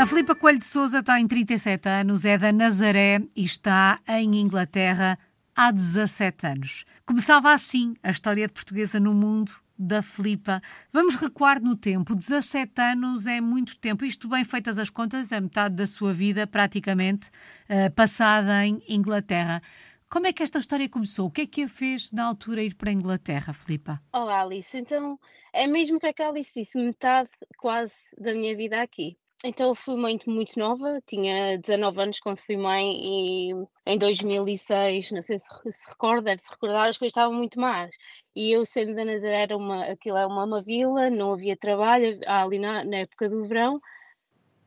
A Filipa Coelho de Souza tem 37 anos, é da Nazaré e está em Inglaterra há 17 anos. Começava assim a história de portuguesa no mundo da Filipa. Vamos recuar no tempo. 17 anos é muito tempo. Isto bem feitas as contas, é metade da sua vida, praticamente, uh, passada em Inglaterra. Como é que esta história começou? O que é que a fez na altura ir para a Inglaterra, Filipa? Olá, Alice. Então, é mesmo que a Alice disse, metade quase da minha vida aqui. Então eu fui mãe muito nova, tinha 19 anos quando fui mãe e em 2006, não sei se se recorda, deve-se recordar, as coisas estavam muito más. E eu sendo da Nazaré, era uma, aquilo é uma, uma vila, não havia trabalho ali na, na época do verão,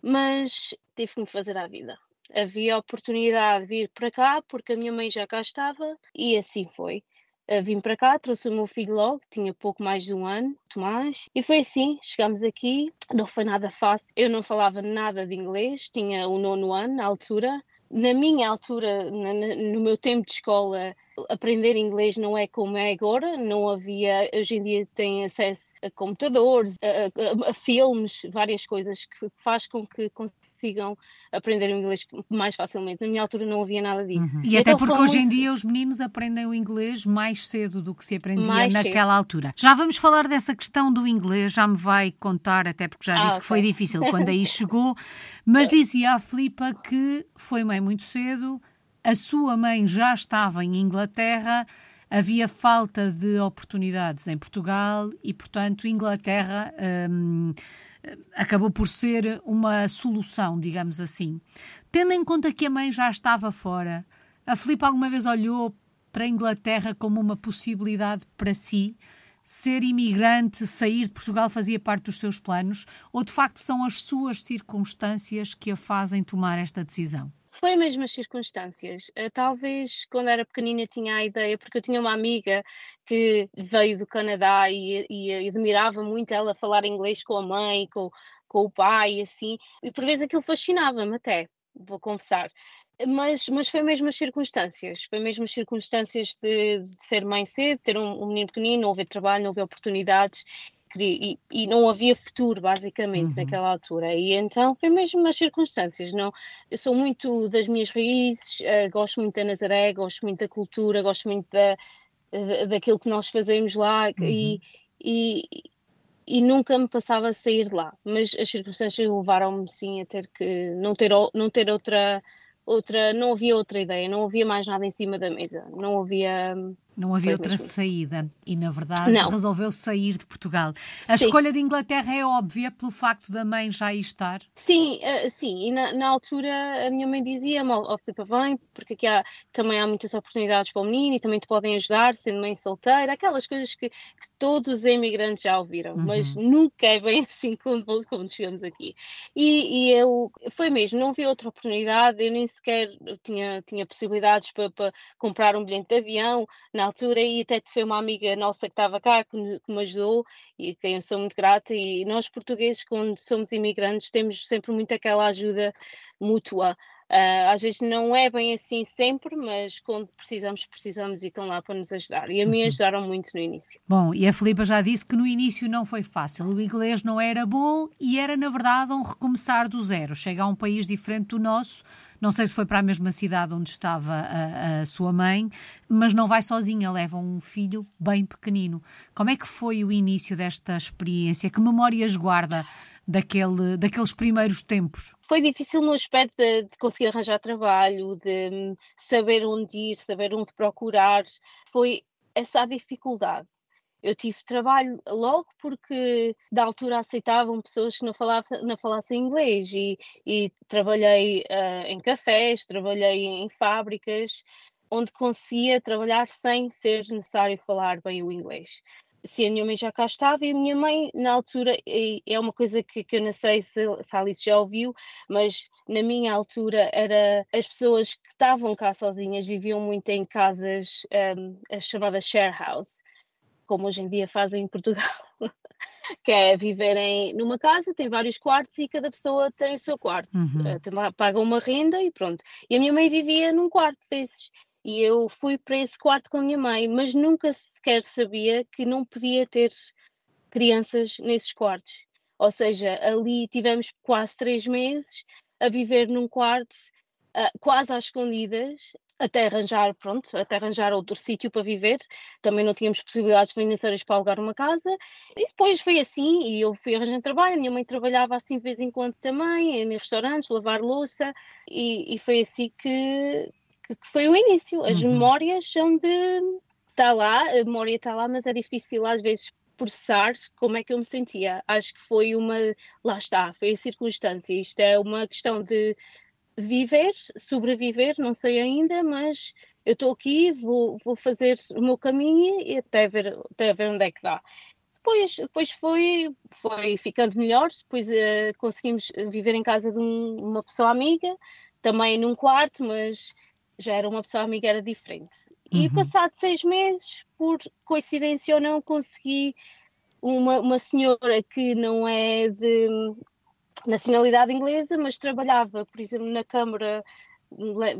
mas tive que me fazer à vida. Havia oportunidade de vir para cá porque a minha mãe já cá estava e assim foi. Uh, vim para cá, trouxe o meu filho logo, tinha pouco mais de um ano, Tomás, e foi assim, chegámos aqui, não foi nada fácil, eu não falava nada de inglês, tinha o nono ano na altura, na minha altura, no meu tempo de escola, aprender inglês não é como é agora, não havia, hoje em dia tem acesso a computadores, a, a, a filmes, várias coisas que faz com que consigam aprender o inglês mais facilmente. Na minha altura não havia nada disso. Uhum. E, até então porque hoje em dia os meninos aprendem o inglês mais cedo do que se aprendia mais naquela cedo. altura. Já vamos falar dessa questão do inglês, já me vai contar, até porque já ah, disse okay. que foi difícil quando aí chegou, mas dizia a Filipa que foi mãe muito cedo, a sua mãe já estava em Inglaterra, havia falta de oportunidades em Portugal e, portanto, Inglaterra hum, acabou por ser uma solução, digamos assim. Tendo em conta que a mãe já estava fora, a Filipe alguma vez olhou para a Inglaterra como uma possibilidade para si? Ser imigrante, sair de Portugal fazia parte dos seus planos? Ou de facto são as suas circunstâncias que a fazem tomar esta decisão? Foi mesmo as circunstâncias. Uh, talvez quando era pequenina tinha a ideia, porque eu tinha uma amiga que veio do Canadá e, e, admirava muito ela falar inglês com a mãe, com, com o pai, assim, e por vezes aquilo fascinava-me até, vou confessar. Mas, mas foi mesmo as circunstâncias, foi mesmo as circunstâncias de, de ser mãe cedo, ter um, um menino pequenino, não haver trabalho, não haver oportunidades, e, e, não havia futuro, basicamente, uhum. naquela altura. E então foi mesmo as circunstâncias. Não, eu sou muito das minhas raízes, uh, gosto muito da Nazaré, gosto muito da cultura, gosto muito da, uh, daquilo que nós fazemos lá uhum. e, e, e, nunca me passava a sair de lá. Mas as circunstâncias levaram-me, sim, a ter que não ter, não ter outra outra, não havia outra ideia, não havia mais nada em cima da mesa, não havia não havia outra saída e, na verdade, não. resolveu sair de Portugal. A sim. escolha de Inglaterra é óbvia pelo facto da mãe já aí estar? Sim, uh, sim. E na, na, altura a minha mãe dizia-me: Ó, oh, Filipe, vem, porque aqui há, também há muitas oportunidades para o menino e também te podem ajudar sendo mãe solteira, aquelas coisas que, que todos os imigrantes já ouviram, uhum. mas nunca é bem assim quando, quando chegamos aqui. E, e, eu, foi mesmo, não vi outra oportunidade, eu nem sequer tinha, tinha possibilidades para, para comprar um bilhete de avião. Na na altura e até foi uma amiga nossa que estava cá que me, que me ajudou e a quem eu sou muito grata e nós portugueses quando somos imigrantes temos sempre muito aquela ajuda mútua Uh, às vezes não é bem assim sempre, mas quando precisamos, precisamos e estão lá para nos ajudar. E a mim uhum. ajudaram muito no início. Bom, e a Filipa já disse que no início não foi fácil. O inglês não era bom e era, na verdade, um recomeçar do zero. Chega a um país diferente do nosso. Não sei se foi para a mesma cidade onde estava a, a sua mãe, mas não vai sozinha, leva um filho bem pequenino. Como é que foi o início desta experiência? Que memórias guarda? Daquele, daqueles primeiros tempos? Foi difícil no aspecto de, de conseguir arranjar trabalho, de hum, saber onde ir, saber onde procurar. Foi essa a dificuldade. Eu tive trabalho logo porque da altura aceitavam pessoas que não falassem, não falassem inglês e, e trabalhei uh, em cafés, trabalhei em fábricas, onde conseguia trabalhar sem ser necessário falar bem o inglês se a minha mãe já cá estava e a minha mãe, na altura, é uma coisa que, que eu não sei se, se a Alice já ouviu, mas na minha altura era as pessoas que estavam cá sozinhas viviam muito em casas um, as chamadas share house, como hoje em dia fazem em Portugal. que é viverem numa casa, tem vários quartos e cada pessoa tem o seu quarto. Uhum. Uh, paga uma renda e pronto. E a minha mãe vivia num quarto desses. E eu fui para esse quarto com a minha mãe, mas nunca sequer sabia que não podia ter crianças nesses quartos. Ou seja, ali tivemos quase três meses a viver num quarto uh, quase às escondidas, até arranjar, pronto, até arranjar outro sítio para viver. Também não tínhamos possibilidades financeiras para alugar uma casa. E depois foi assim, e eu fui arranjando trabalho. A minha mãe trabalhava assim de vez em quando também, em restaurantes, lavar louça, e, e foi assim que, que, foi o início. As uhum. memórias são de. Está lá, a memória está lá, mas é difícil às vezes processar como é que eu me sentia. Acho que foi uma. Lá está, foi a circunstância. Isto é uma questão de viver, sobreviver, não sei ainda, mas eu estou aqui, vou, vou fazer o meu caminho e até ver, até ver onde é que dá. Depois, depois foi, foi ficando melhor, depois uh, conseguimos viver em casa de um, uma pessoa amiga, também num quarto, mas já era uma pessoa amiga, era diferente. E uhum. passado seis meses, por coincidência ou não, consegui uma, uma senhora que não é de nacionalidade inglesa, mas trabalhava, por exemplo, na Câmara,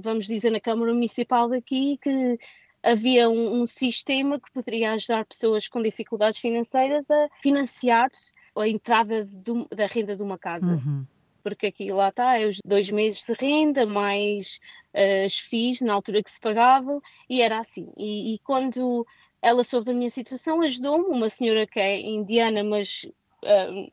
vamos dizer, na Câmara Municipal daqui, que havia um, um sistema que poderia ajudar pessoas com dificuldades financeiras a financiar a entrada do, da renda de uma casa. Uhum. Porque aqui lá está, é os dois meses de renda, mais uh, as FIIs na altura que se pagavam, e era assim. E, e quando ela soube da minha situação, ajudou-me, uma senhora que é indiana, mas uh,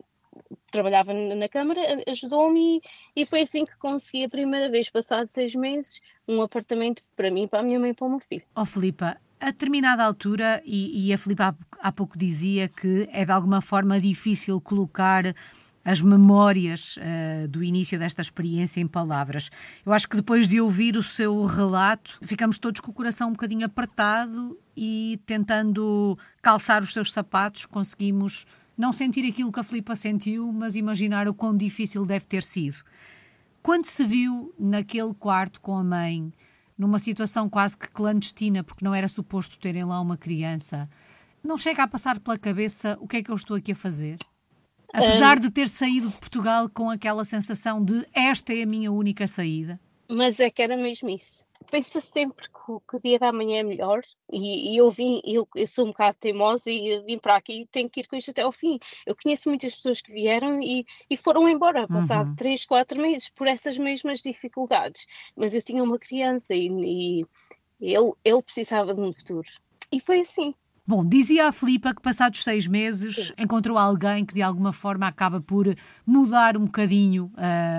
trabalhava na Câmara, ajudou-me e, e, foi assim que consegui a primeira vez, passado seis meses, um apartamento para mim, para a minha mãe e para o meu filho. Oh, Filipa, a determinada altura, e, e a Filipa há, há pouco dizia que é de alguma forma difícil colocar as memórias uh, do início desta experiência em palavras. Eu acho que depois de ouvir o seu relato, ficamos todos com o coração um bocadinho apertado e tentando calçar os seus sapatos, conseguimos não sentir aquilo que a Filipa sentiu, mas imaginar o quão difícil deve ter sido. Quando se viu naquele quarto com a mãe, numa situação quase que clandestina, porque não era suposto terem lá uma criança, não chega a passar pela cabeça o que é que eu estou aqui a fazer? Apesar de ter saído de Portugal com aquela sensação de esta é a minha única saída. Mas é que era mesmo isso pensa sempre que o, que o, dia da manhã é melhor e, e eu vim, eu, eu, sou um bocado teimosa e vim para aqui e tenho que ir com isto até ao fim. Eu conheço muitas pessoas que vieram e, e foram embora, passado uhum. três, quatro meses, por essas mesmas dificuldades. Mas eu tinha uma criança e, e ele, ele precisava de um futuro. E foi assim. Bom, dizia a Filipa que passados seis meses Sim. encontrou alguém que de alguma forma acaba por mudar um bocadinho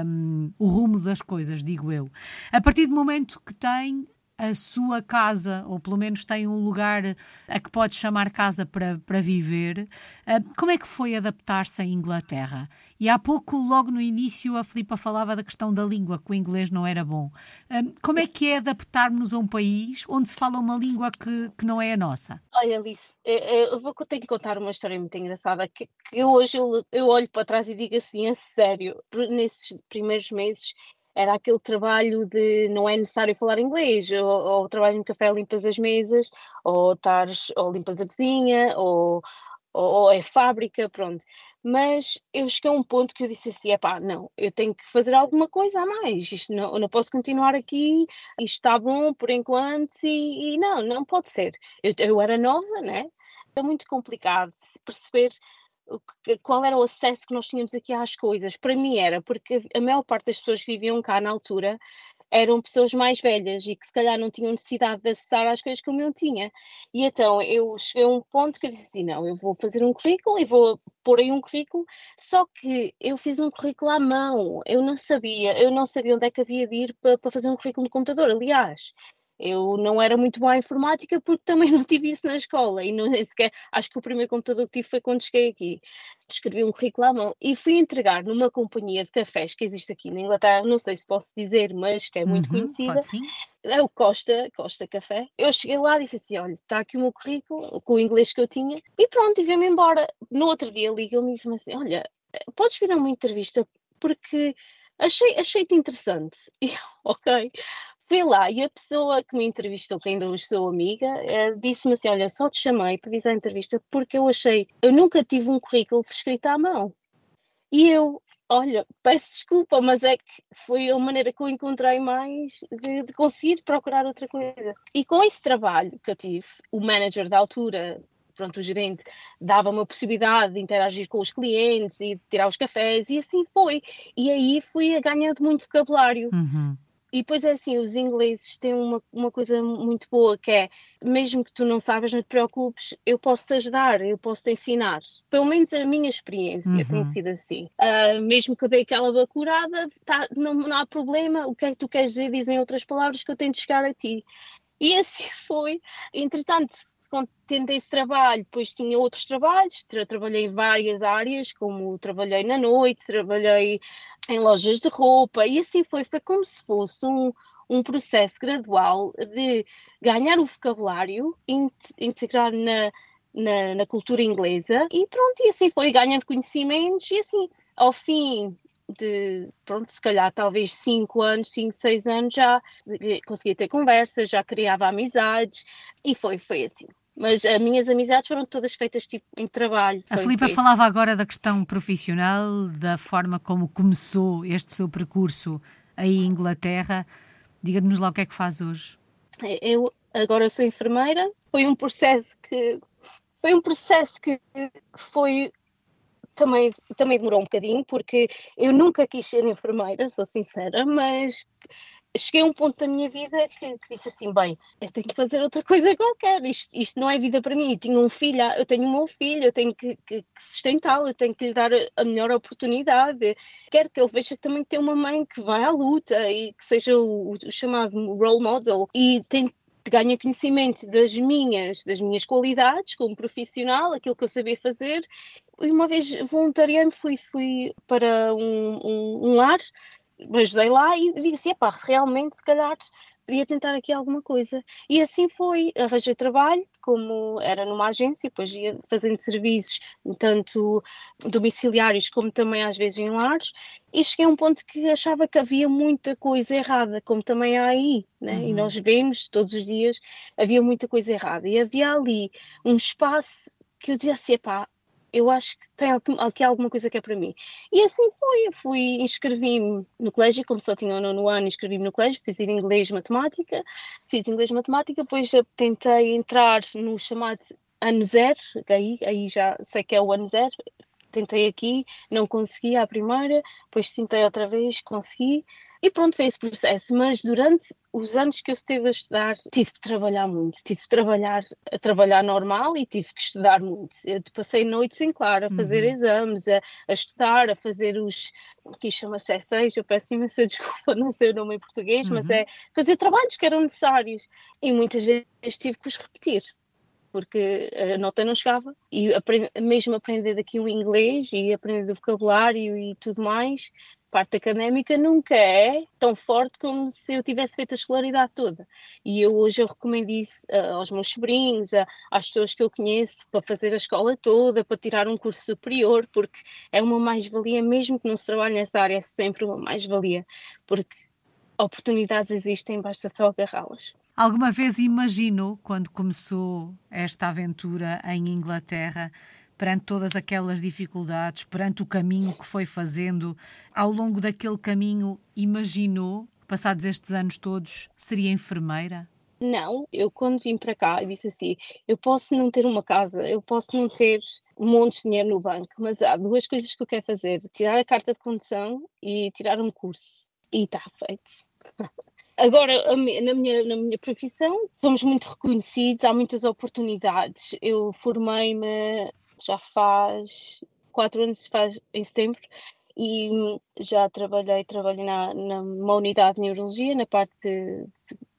um, o rumo das coisas, digo eu. A partir do momento que tem a sua casa, ou pelo menos tem um lugar a que pode chamar casa para, para viver. Ah, como é que foi adaptar-se à Inglaterra? E há pouco, logo no início, a Filipa falava da questão da língua, que o inglês não era bom. Ah, como é que é adaptar-nos a um país onde se fala uma língua que, que não é a nossa? Olha, Alice, eu, vou, tenho que contar uma história muito engraçada, que, que hoje eu, eu olho para trás e digo assim, a sério, nesses primeiros meses era aquele trabalho de não é necessário falar inglês, ou, ou trabalho no café, limpas as mesas, ou, tares, ou limpas a cozinha, ou, ou, ou é fábrica, pronto. Mas eu cheguei a um ponto que eu disse assim: pá, não, eu tenho que fazer alguma coisa a mais, isto não, eu não posso continuar aqui, isto está bom por enquanto, e, e não, não pode ser. Eu, eu era nova, né? É muito complicado perceber qual era o acesso que nós tínhamos aqui às coisas. Para mim era, porque a maior parte das pessoas que viviam cá na altura eram pessoas mais velhas e que se calhar não tinham necessidade de acessar às coisas como eu tinha. E então eu cheguei a um ponto que eu disse assim, não, eu vou fazer um currículo e vou pôr aí um currículo, só que eu fiz um currículo à mão, eu não sabia, eu não sabia onde é que havia de ir para, para fazer um currículo no computador, aliás. Eu não era muito boa em informática porque também não tive isso na escola e não, sequer, acho que o primeiro computador que tive foi quando cheguei aqui. Escrevi um currículo à mão e fui entregar numa companhia de cafés que existe aqui na Inglaterra, não sei se posso dizer, mas que é muito uhum, conhecida. É o Costa, Costa Café. Eu cheguei lá e disse assim: olha, está aqui o meu currículo, com o inglês que eu tinha, e pronto, e veio-me embora. No outro dia ligou-me e disse-me assim: olha, podes vir a uma entrevista porque achei, achei-te interessante. E ok, fui lá e a pessoa que me entrevistou, que ainda hoje sou amiga, eh, disse-me assim: Olha, só te chamei fazer a entrevista porque eu achei, eu nunca tive um currículo escrito à mão. E eu, olha, peço desculpa, mas é que foi a maneira que eu encontrei mais de, de conseguir procurar outra coisa. E com esse trabalho que eu tive, o manager da altura pronto, o gerente dava-me a possibilidade de interagir com os clientes e de tirar os cafés, e assim foi. E aí fui ganhando muito vocabulário. Uhum. E depois é assim, os ingleses têm uma, uma coisa muito boa que é, mesmo que tu não sabes, não te preocupes, eu posso te ajudar, eu posso te ensinar. Pelo menos a minha experiência uhum. tem sido assim. Uh, mesmo que eu dei aquela bacurada, tá, não, não há problema, o que é que tu queres dizer, dizem outras palavras que eu tenho de chegar a ti. E assim foi. Entretanto, quando tentei esse trabalho, depois tinha outros trabalhos, tra trabalhei em várias áreas, como trabalhei na noite, trabalhei em lojas de roupa, e assim foi, foi como se fosse um, um processo gradual de ganhar o vocabulário, integrar na, na, na, cultura inglesa, e pronto, e assim foi, ganhando conhecimentos, e assim, ao fim de, pronto, se calhar talvez 5 anos, 5, 6 anos, já conseguia ter conversas, já criava amizades, e foi, foi assim. Mas as minhas amizades foram todas feitas tipo em trabalho. A Filipa falava agora da questão profissional, da forma como começou este seu percurso aí em Inglaterra. Diga-nos lá o que é que faz hoje. Eu agora sou enfermeira. Foi um processo que foi um processo que, que foi também, também demorou um bocadinho, porque eu nunca quis ser enfermeira, sou sincera, mas cheguei a um ponto da minha vida que, que, disse assim: bem, eu tenho que fazer outra coisa qualquer, isto, isto não é vida para mim. Eu tinha um filho, eu tenho um meu filho, eu tenho que, que, que sustentá-lo, eu tenho que lhe dar a melhor oportunidade. Quero que ele veja que também tem uma mãe que vai à luta e que seja o, o chamado role model e tem ganha conhecimento das minhas, das minhas qualidades como profissional, aquilo que eu sabia fazer. E uma vez voluntariando fui, fui para um, um, um lar ajudei lá e disse epá, realmente se calhar podia tentar aqui alguma coisa. E assim foi, arranjei trabalho, como era numa agência, depois ia fazendo serviços, tanto domiciliários como também às vezes em lares, e cheguei a um ponto que achava que havia muita coisa errada, como também há aí, né? Uhum. e nós vemos todos os dias, havia muita coisa errada, e havia ali um espaço que eu dizia assim, pá, eu acho que tem aqui alguma coisa que é para mim. E assim foi, eu fui, inscrevi-me no colégio, como só tinha o nono ano, inscrevi-me no colégio, fiz inglês matemática, fiz inglês matemática, depois tentei entrar no chamado ano zero, aí, aí já sei que é o ano zero, tentei aqui, não consegui à primeira, depois tentei outra vez, consegui, e pronto, foi esse processo. Mas durante os anos que eu esteve a estudar, tive que trabalhar muito. Tive que trabalhar, a trabalhar normal e tive que estudar muito. Eu passei noites em claro a fazer uhum. exames, a, a, estudar, a fazer os. Aqui chama-se S6, eu peço imensa desculpa, não sei o nome em português, uhum. mas é fazer trabalhos que eram necessários. E muitas vezes tive que os repetir porque a nota não chegava e mesmo aprender aqui o inglês e aprender o vocabulário e tudo mais parte académica nunca é tão forte como se eu tivesse feito a escolaridade toda. E eu hoje eu recomendo isso uh, aos meus sobrinhos, uh, às pessoas que eu conheço, para fazer a escola toda, para tirar um curso superior, porque é uma mais-valia, mesmo que não se trabalhe nessa área, é sempre uma mais-valia, porque oportunidades existem, basta só agarrá-las. Alguma vez imaginou, quando começou esta aventura em Inglaterra, perante todas aquelas dificuldades, perante o caminho que foi fazendo, ao longo daquele caminho, imaginou, passados estes anos todos, seria enfermeira? Não, eu quando vim para cá disse assim: eu posso não ter uma casa, eu posso não ter um monte de dinheiro no banco, mas há duas coisas que eu quero fazer: tirar a carta de condução e tirar um curso. E está feito. Agora, na minha, na minha profissão, somos muito reconhecidos, há muitas oportunidades. Eu formei-me já faz quatro anos, faz em setembro, e já trabalhei, trabalhei na, numa unidade de neurologia, na parte de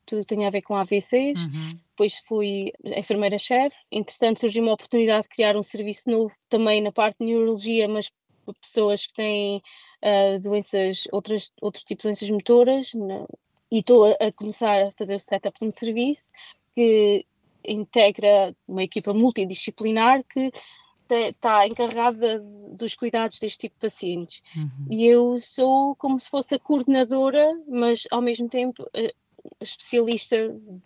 tudo que tem a ver com AVCs, uhum. depois fui enfermeira-chefe, entretanto surgiu uma oportunidade de criar um serviço novo também na parte de neurologia, mas para pessoas que têm uh, doenças, outras, outros tipos de doenças motoras, né? e estou a, a, começar a fazer o setup de um serviço que integra uma equipa multidisciplinar que está encarregada dos cuidados deste tipo de pacientes. Uhum. E eu sou como se fosse a coordenadora, mas ao mesmo tempo eh, especialista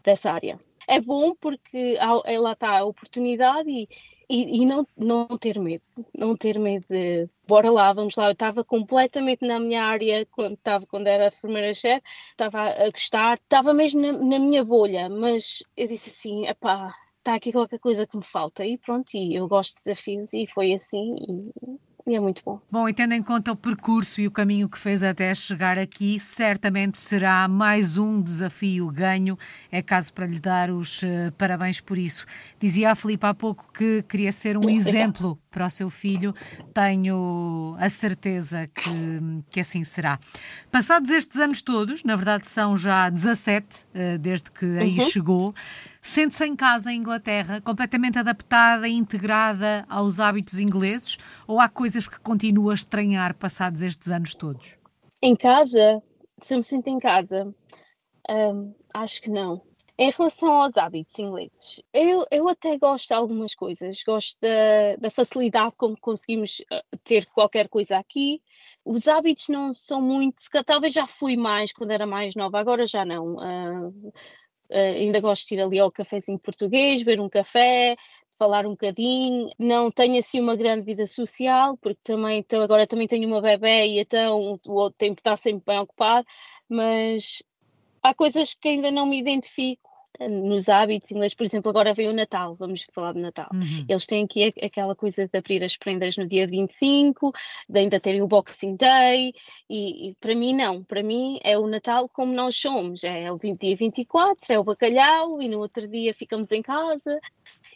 dessa área. É bom porque ela está a oportunidade e, e, e, não, não ter medo, não ter medo de bora lá, vamos lá. Eu estava completamente na minha área quando, estava, quando era enfermeira-chefe, estava a gostar, estava mesmo na, na minha bolha, mas eu disse assim: epá, está aqui qualquer coisa que me falta. E pronto, e eu gosto de desafios e foi assim. E e é muito bom. Bom, e tendo em conta o percurso e o caminho que fez até chegar aqui, certamente será mais um desafio ganho. É caso para lhe dar os uh, parabéns por isso. Dizia a Filipe há pouco que queria ser um exemplo para o seu filho. Tenho a certeza que, que assim será. Passados estes anos todos, na verdade são já 17 uh, eh, desde que aí uhum. chegou, Sente-se em casa em Inglaterra, completamente adaptada e integrada aos hábitos ingleses? Ou há coisas que continua a estranhar passados estes anos todos? Em casa, se me sinto em casa, hum, acho que não. Em relação aos hábitos ingleses, eu, eu até gosto de algumas coisas. Gosto da, da facilidade como conseguimos eh, ter qualquer coisa aqui. Os hábitos não são muito. Talvez já fui mais quando era mais nova, agora já não. Uh, ainda gosto de ir ali ao cafezinho português, beber um café, falar um bocadinho. Não tenho assim uma grande vida social, porque também então, agora também tenho uma bebê e então o tempo está sempre bem ocupado, mas há coisas que ainda não me identifico nos hábitos ingleses, por exemplo, agora veio o Natal, vamos falar de Natal. Uhum. Eles têm aqui aquela coisa de abrir as prendas no dia 25, de ainda terem o Boxing Day, e, e, para mim não, para mim é o Natal como nós somos, é o dia 24, é o bacalhau, e no outro dia ficamos em casa,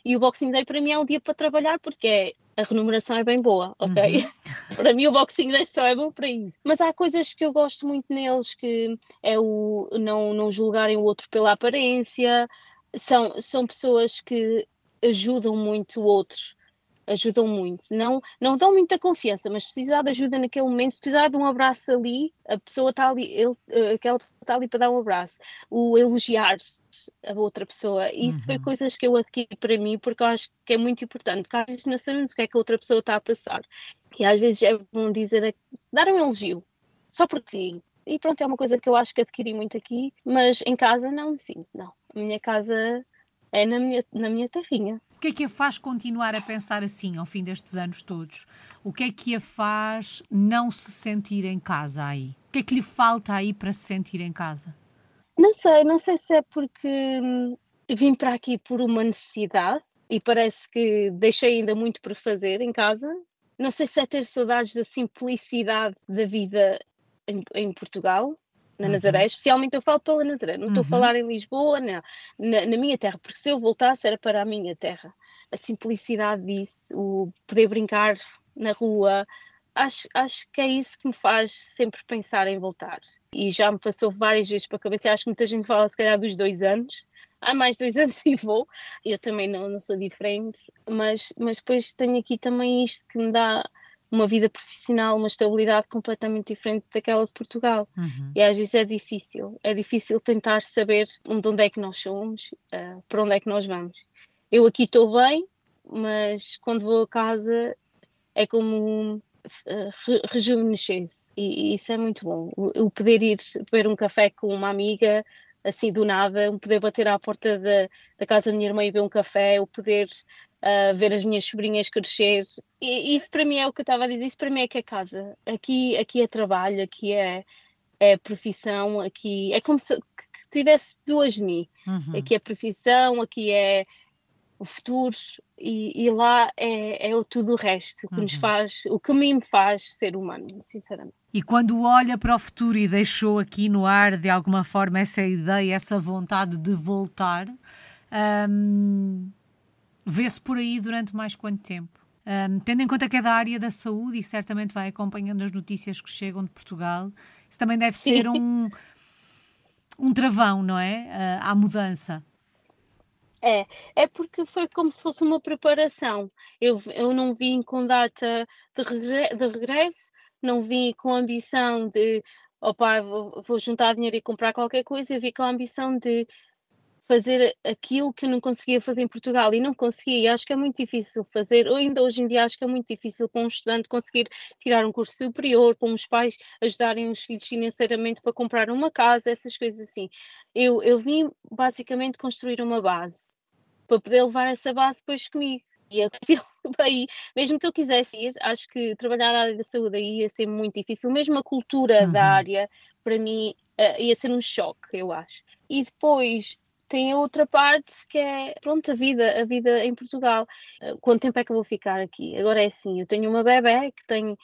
e o Boxing Day para mim é um dia para trabalhar, porque é a remuneração é bem boa, ok? Uhum. para mim o Boxing Day só é bom para isso. Mas há coisas que eu gosto muito neles, que é o não, não julgarem o outro pela aparência, são, são pessoas que ajudam muito o outro ajudam muito. Não, não dão muita confiança, mas precisar de ajuda naquele momento, se precisar de um abraço ali, a pessoa está ali, ele, eh, aquela está ali para dar um abraço. O elogiar a outra pessoa. Isso uhum. foi coisas que eu adquiri para mim porque eu acho que é muito importante, porque às vezes não sabemos o que é que a outra pessoa está a passar. E às vezes é bom dizer, dar um elogio, só porque sim. E pronto, é uma coisa que eu acho que adquiri muito aqui, mas em casa não, sim, não. A minha casa é na minha, na minha terrinha. O que é que a faz continuar a pensar assim ao fim destes anos todos? O que é que a faz não se sentir em casa aí? O que é que lhe falta aí para se sentir em casa? Não sei, não sei se é porque hum, vim para aqui por uma necessidade e parece que deixei ainda muito para fazer em casa. Não sei se é ter saudades da simplicidade da vida em, em Portugal, na uhum. Nazaré, especialmente eu falo pela Nazaré, não estou uhum. a falar em Lisboa, não, na, na, minha terra, porque se eu voltasse era para a minha terra. A simplicidade disso, o poder brincar na rua, acho, acho que é isso que me faz sempre pensar em voltar. E já me passou várias vezes para a cabeça, acho que muita gente fala se calhar dos dois anos, há mais dois anos e vou, eu também não, não sou diferente, mas, mas depois tenho aqui também isto que me dá uma vida profissional, uma estabilidade completamente diferente daquela de Portugal. Uhum. E às vezes é difícil. É difícil tentar saber de onde é que nós somos, uh, para onde é que nós vamos. Eu aqui estou bem, mas quando vou a casa é como uh, rejuvenescer-se. E, e, isso é muito bom. O, o poder ir beber um café com uma amiga assim do nada, o poder bater à porta da, da casa da minha irmã e beber um café, o poder uh, ver as minhas sobrinhas crescer. E isso para mim é o que eu estava a dizer, isso para mim é que é casa. Aqui, aqui é trabalho, aqui é, é profissão, aqui é como se tivesse duas de mim. Uhum. Aqui é profissão, aqui é o futuro e, e lá é, é tudo o resto que uhum. nos faz, o que a mim me faz ser humano, sinceramente. E quando olha para o futuro e deixou aqui no ar de alguma forma essa ideia, essa vontade de voltar, hum, Vê-se por aí durante mais quanto tempo? Um, tendo em conta que é da área da saúde e certamente vai acompanhando as notícias que chegam de Portugal, isso também deve ser um, um travão, não é? Uh, à mudança. É, é porque foi como se fosse uma preparação. Eu, eu não vim com data de, regre de regresso, não vim com ambição de opa, vou, vou juntar dinheiro e comprar qualquer coisa, eu vim com a ambição de fazer aquilo que eu não conseguia fazer em Portugal e não conseguia, e acho que é muito difícil fazer, ou ainda hoje em dia acho que é muito difícil com um estudante conseguir tirar um curso superior, com os pais ajudarem os filhos financeiramente para comprar uma casa, essas coisas assim. Eu, eu vim basicamente construir uma base para poder levar essa base depois comigo. E aí, mesmo que eu quisesse ir, acho que trabalhar na área da saúde aí ia ser muito difícil, mesmo a cultura uhum. da área, para mim, uh, ia ser um choque, eu acho. E depois, tem a outra parte que é, pronto, a vida, a vida em Portugal. Eh, quanto tempo é que eu vou ficar aqui? Agora é assim, eu tenho uma bebé que tem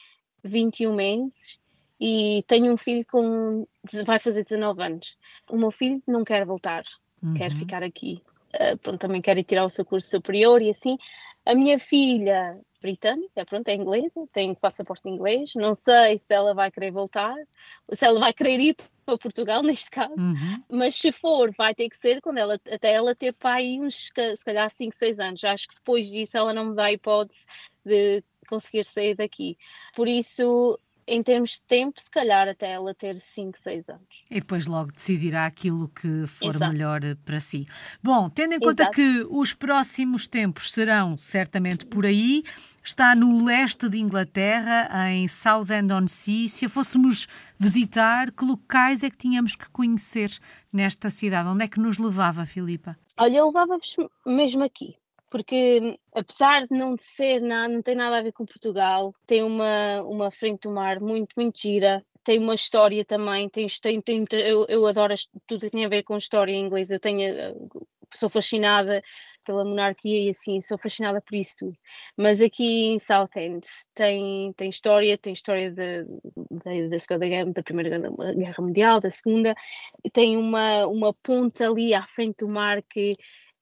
21 meses e tenho um filho com vai fazer 19 anos. O meu filho não quer voltar, uhum. quer ficar aqui. Uh, pronto, também quer ir tirar o seu curso superior e assim. A minha filha britânica, pronto, é inglesa, tem passaporte inglês. Não sei se ela vai querer voltar, se ela vai querer ir para Portugal, neste caso, uhum. mas se for, vai ter que ser quando ela, até ela ter pai uns, se calhar 5, 6 anos. Acho que depois disso ela não me dá a hipótese de conseguir sair daqui. Por isso, em termos de tempo, se calhar até ela ter 5, 6 anos. E depois logo decidirá aquilo que for Exato. melhor para si. Bom, tendo em conta Exato. que os próximos tempos serão certamente por aí, está no leste de Inglaterra, em Southend-on-Sea. Se a fôssemos visitar, que locais é que tínhamos que conhecer nesta cidade? Onde é que nos levava, Filipa? Olha, eu levava-vos mesmo aqui porque apesar de não ser nada, não tem nada a ver com Portugal, tem uma, uma frente do mar muito, muito gira, tem uma história também, tem, tem, tem eu, eu adoro tudo que tem a ver com história em inglês, eu tenho, eh, sou fascinada pela monarquia e assim, sou fascinada por isso tudo. Mas aqui em Southend tem, tem história, tem história da, da Segunda Guerra, da Primeira Guerra Mundial, da Segunda, tem uma, uma ponte ali à frente do mar que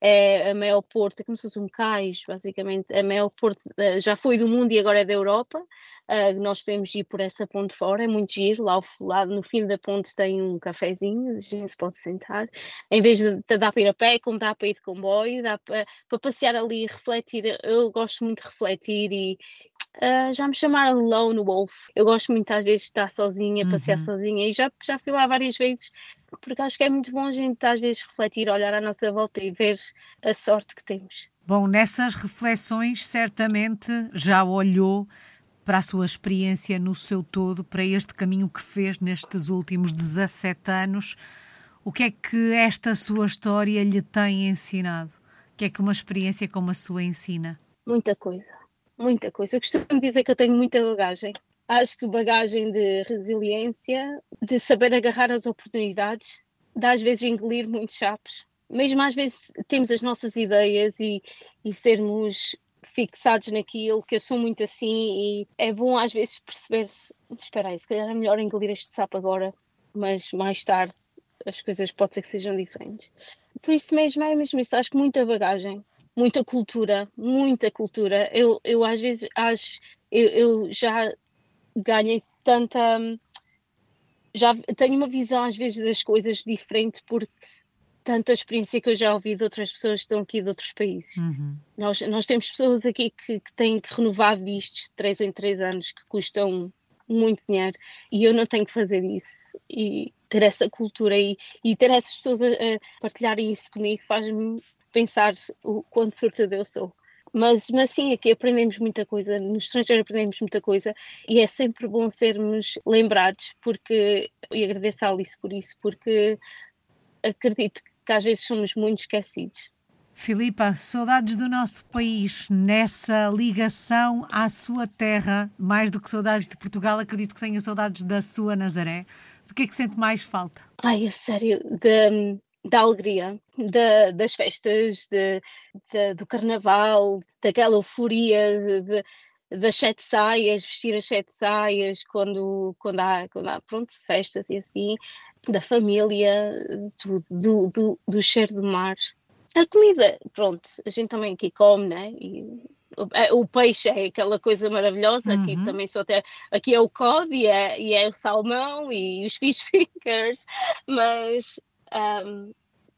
é a maior porto, é como se fosse um cais, basicamente, a maior porto, eh, já foi do mundo e agora é da Europa, uh, nós podemos ir por essa ponte fora, é muito giro, lá, lá no fim da ponte tem um cafezinho, a gente se pode sentar, em vez de, dar para ir a pé, como dá para ir de comboio, dá para, para passear ali e refletir, eu gosto muito de refletir e, Uh, já me chamaram Lone Wolf. Eu gosto muito às vezes de estar sozinha, passear uhum. sozinha e já, já fui lá várias vezes porque acho que é muito bom a gente às vezes refletir, olhar à nossa volta e ver a sorte que temos. Bom, nessas reflexões, certamente já olhou para a sua experiência no seu todo, para este caminho que fez nestes últimos 17 anos. O que é que esta sua história lhe tem ensinado? O que é que uma experiência como a sua ensina? Muita coisa, muita coisa. Eu costumo dizer que eu tenho muita bagagem acho que bagagem de resiliência, de saber agarrar as oportunidades, de às vezes engolir muitos chapos. Mesmo às vezes temos as nossas ideias e, e sermos fixados naquilo, que eu sou muito assim e é bom às vezes perceber, espera aí, se calhar é melhor engolir este sapo agora, mas mais tarde as coisas pode ser que sejam diferentes. Por isso mesmo, é mesmo isso, acho que muita bagagem, muita cultura, muita cultura. Eu, eu às vezes acho, eu, eu já ganhei tanta. Já tenho uma visão às vezes das coisas diferente por tanta experiência que eu já ouvi de outras pessoas que estão aqui de outros países. Uhum. Nós, nós temos pessoas aqui que, que têm que renovar vistos de 3 em 3 anos que custam muito dinheiro e eu não tenho que fazer isso e ter essa cultura e, e ter essas pessoas a, a partilharem isso comigo faz-me pensar o quanto sortuda eu sou. Mas, mas sim, aqui aprendemos muita coisa, no estrangeiro aprendemos muita coisa e é sempre bom sermos lembrados, porque, e agradeço a Alice por isso, porque acredito que às vezes somos muito esquecidos. Filipa, saudades do nosso país, nessa ligação à sua terra, mais do que saudades de Portugal, acredito que tenha saudades da sua Nazaré. Do que é que sente mais falta? Ai, a sério, de, da alegria, da, das festas, de, de, do carnaval, daquela euforia de, das sete saias, vestir as sete saias quando, quando, há, quando há pronto, festas e assim, da família, do, do, do, do cheiro do mar. A comida, pronto, a gente também aqui come, né? E o, é, o peixe é aquela coisa maravilhosa, uhum. aqui também só tem, aqui é o cod e é, e é o salmão e os fish fingers, mas um,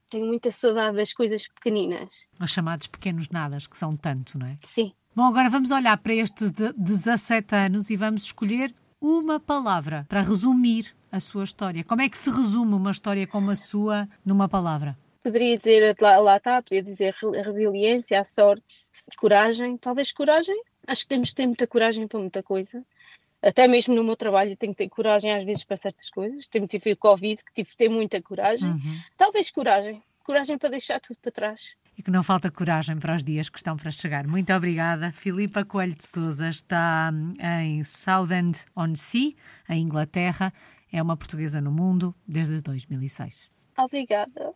tenho muita saudade das coisas pequeninas. Os chamados pequenos nadas, que são tanto, não é? Sim. Bom, agora vamos olhar para estes 17 anos e vamos escolher uma palavra para resumir a sua história. Como é que se resume uma história como a sua numa palavra? Poderia dizer, lá, lá está, poderia dizer resiliência, a sorte, coragem. Talvez coragem. Acho que temos que ter muita coragem para muita coisa até mesmo no meu trabalho tenho que ter coragem às vezes para certas coisas. Tenho tipo o Covid, que tive que ter muita coragem. Uhum. Talvez coragem. Coragem para deixar tudo para trás. E que não falta coragem para os dias que estão para chegar. Muito obrigada. Filipa Coelho de Souza está hum, em Southend-on-Sea, em Inglaterra. É uma portuguesa no mundo desde 2006. Obrigada.